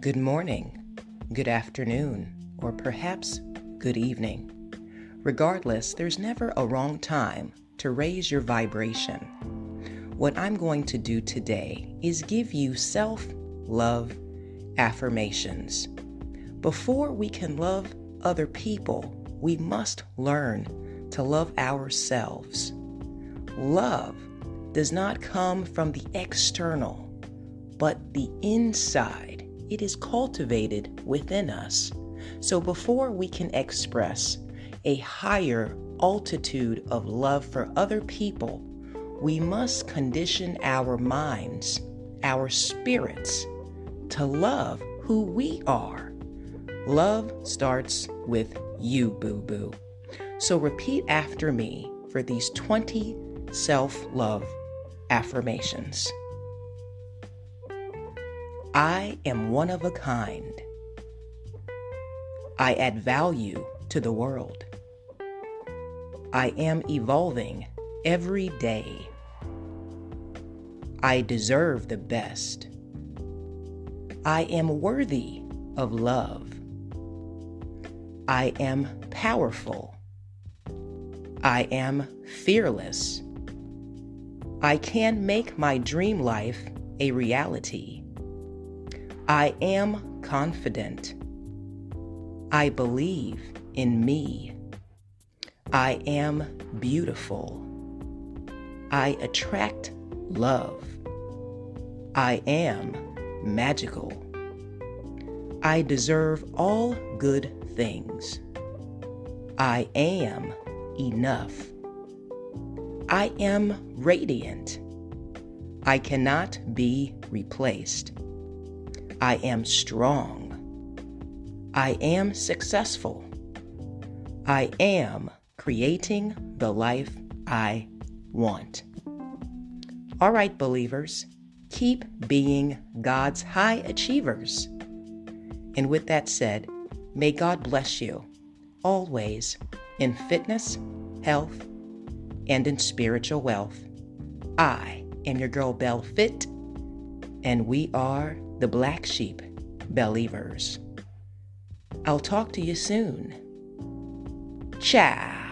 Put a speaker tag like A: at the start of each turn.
A: good morning, good afternoon, or perhaps good evening. Regardless, there's never a wrong time to raise your vibration. What I'm going to do today is give you self love affirmations. Before we can love other people, we must learn to love ourselves. Love does not come from the external, but the inside. It is cultivated within us. So before we can express a higher altitude of love for other people, we must condition our minds, our spirits, to love who we are. Love starts with you, boo boo. So repeat after me for these 20 self love affirmations. I am one of a kind. I add value to the world. I am evolving every day. I deserve the best. I am worthy of love. I am powerful. I am fearless. I can make my dream life a reality. I am confident. I believe in me. I am beautiful. I attract love. I am magical. I deserve all good things. I am enough. I am radiant. I cannot be replaced. I am strong. I am successful. I am creating the life I want. All right, believers, keep being God's high achievers. And with that said, may God bless you always in fitness, health, and in spiritual wealth. I am your girl Bell Fit, and we are the Black Sheep Believers. I'll talk to you soon. Ciao.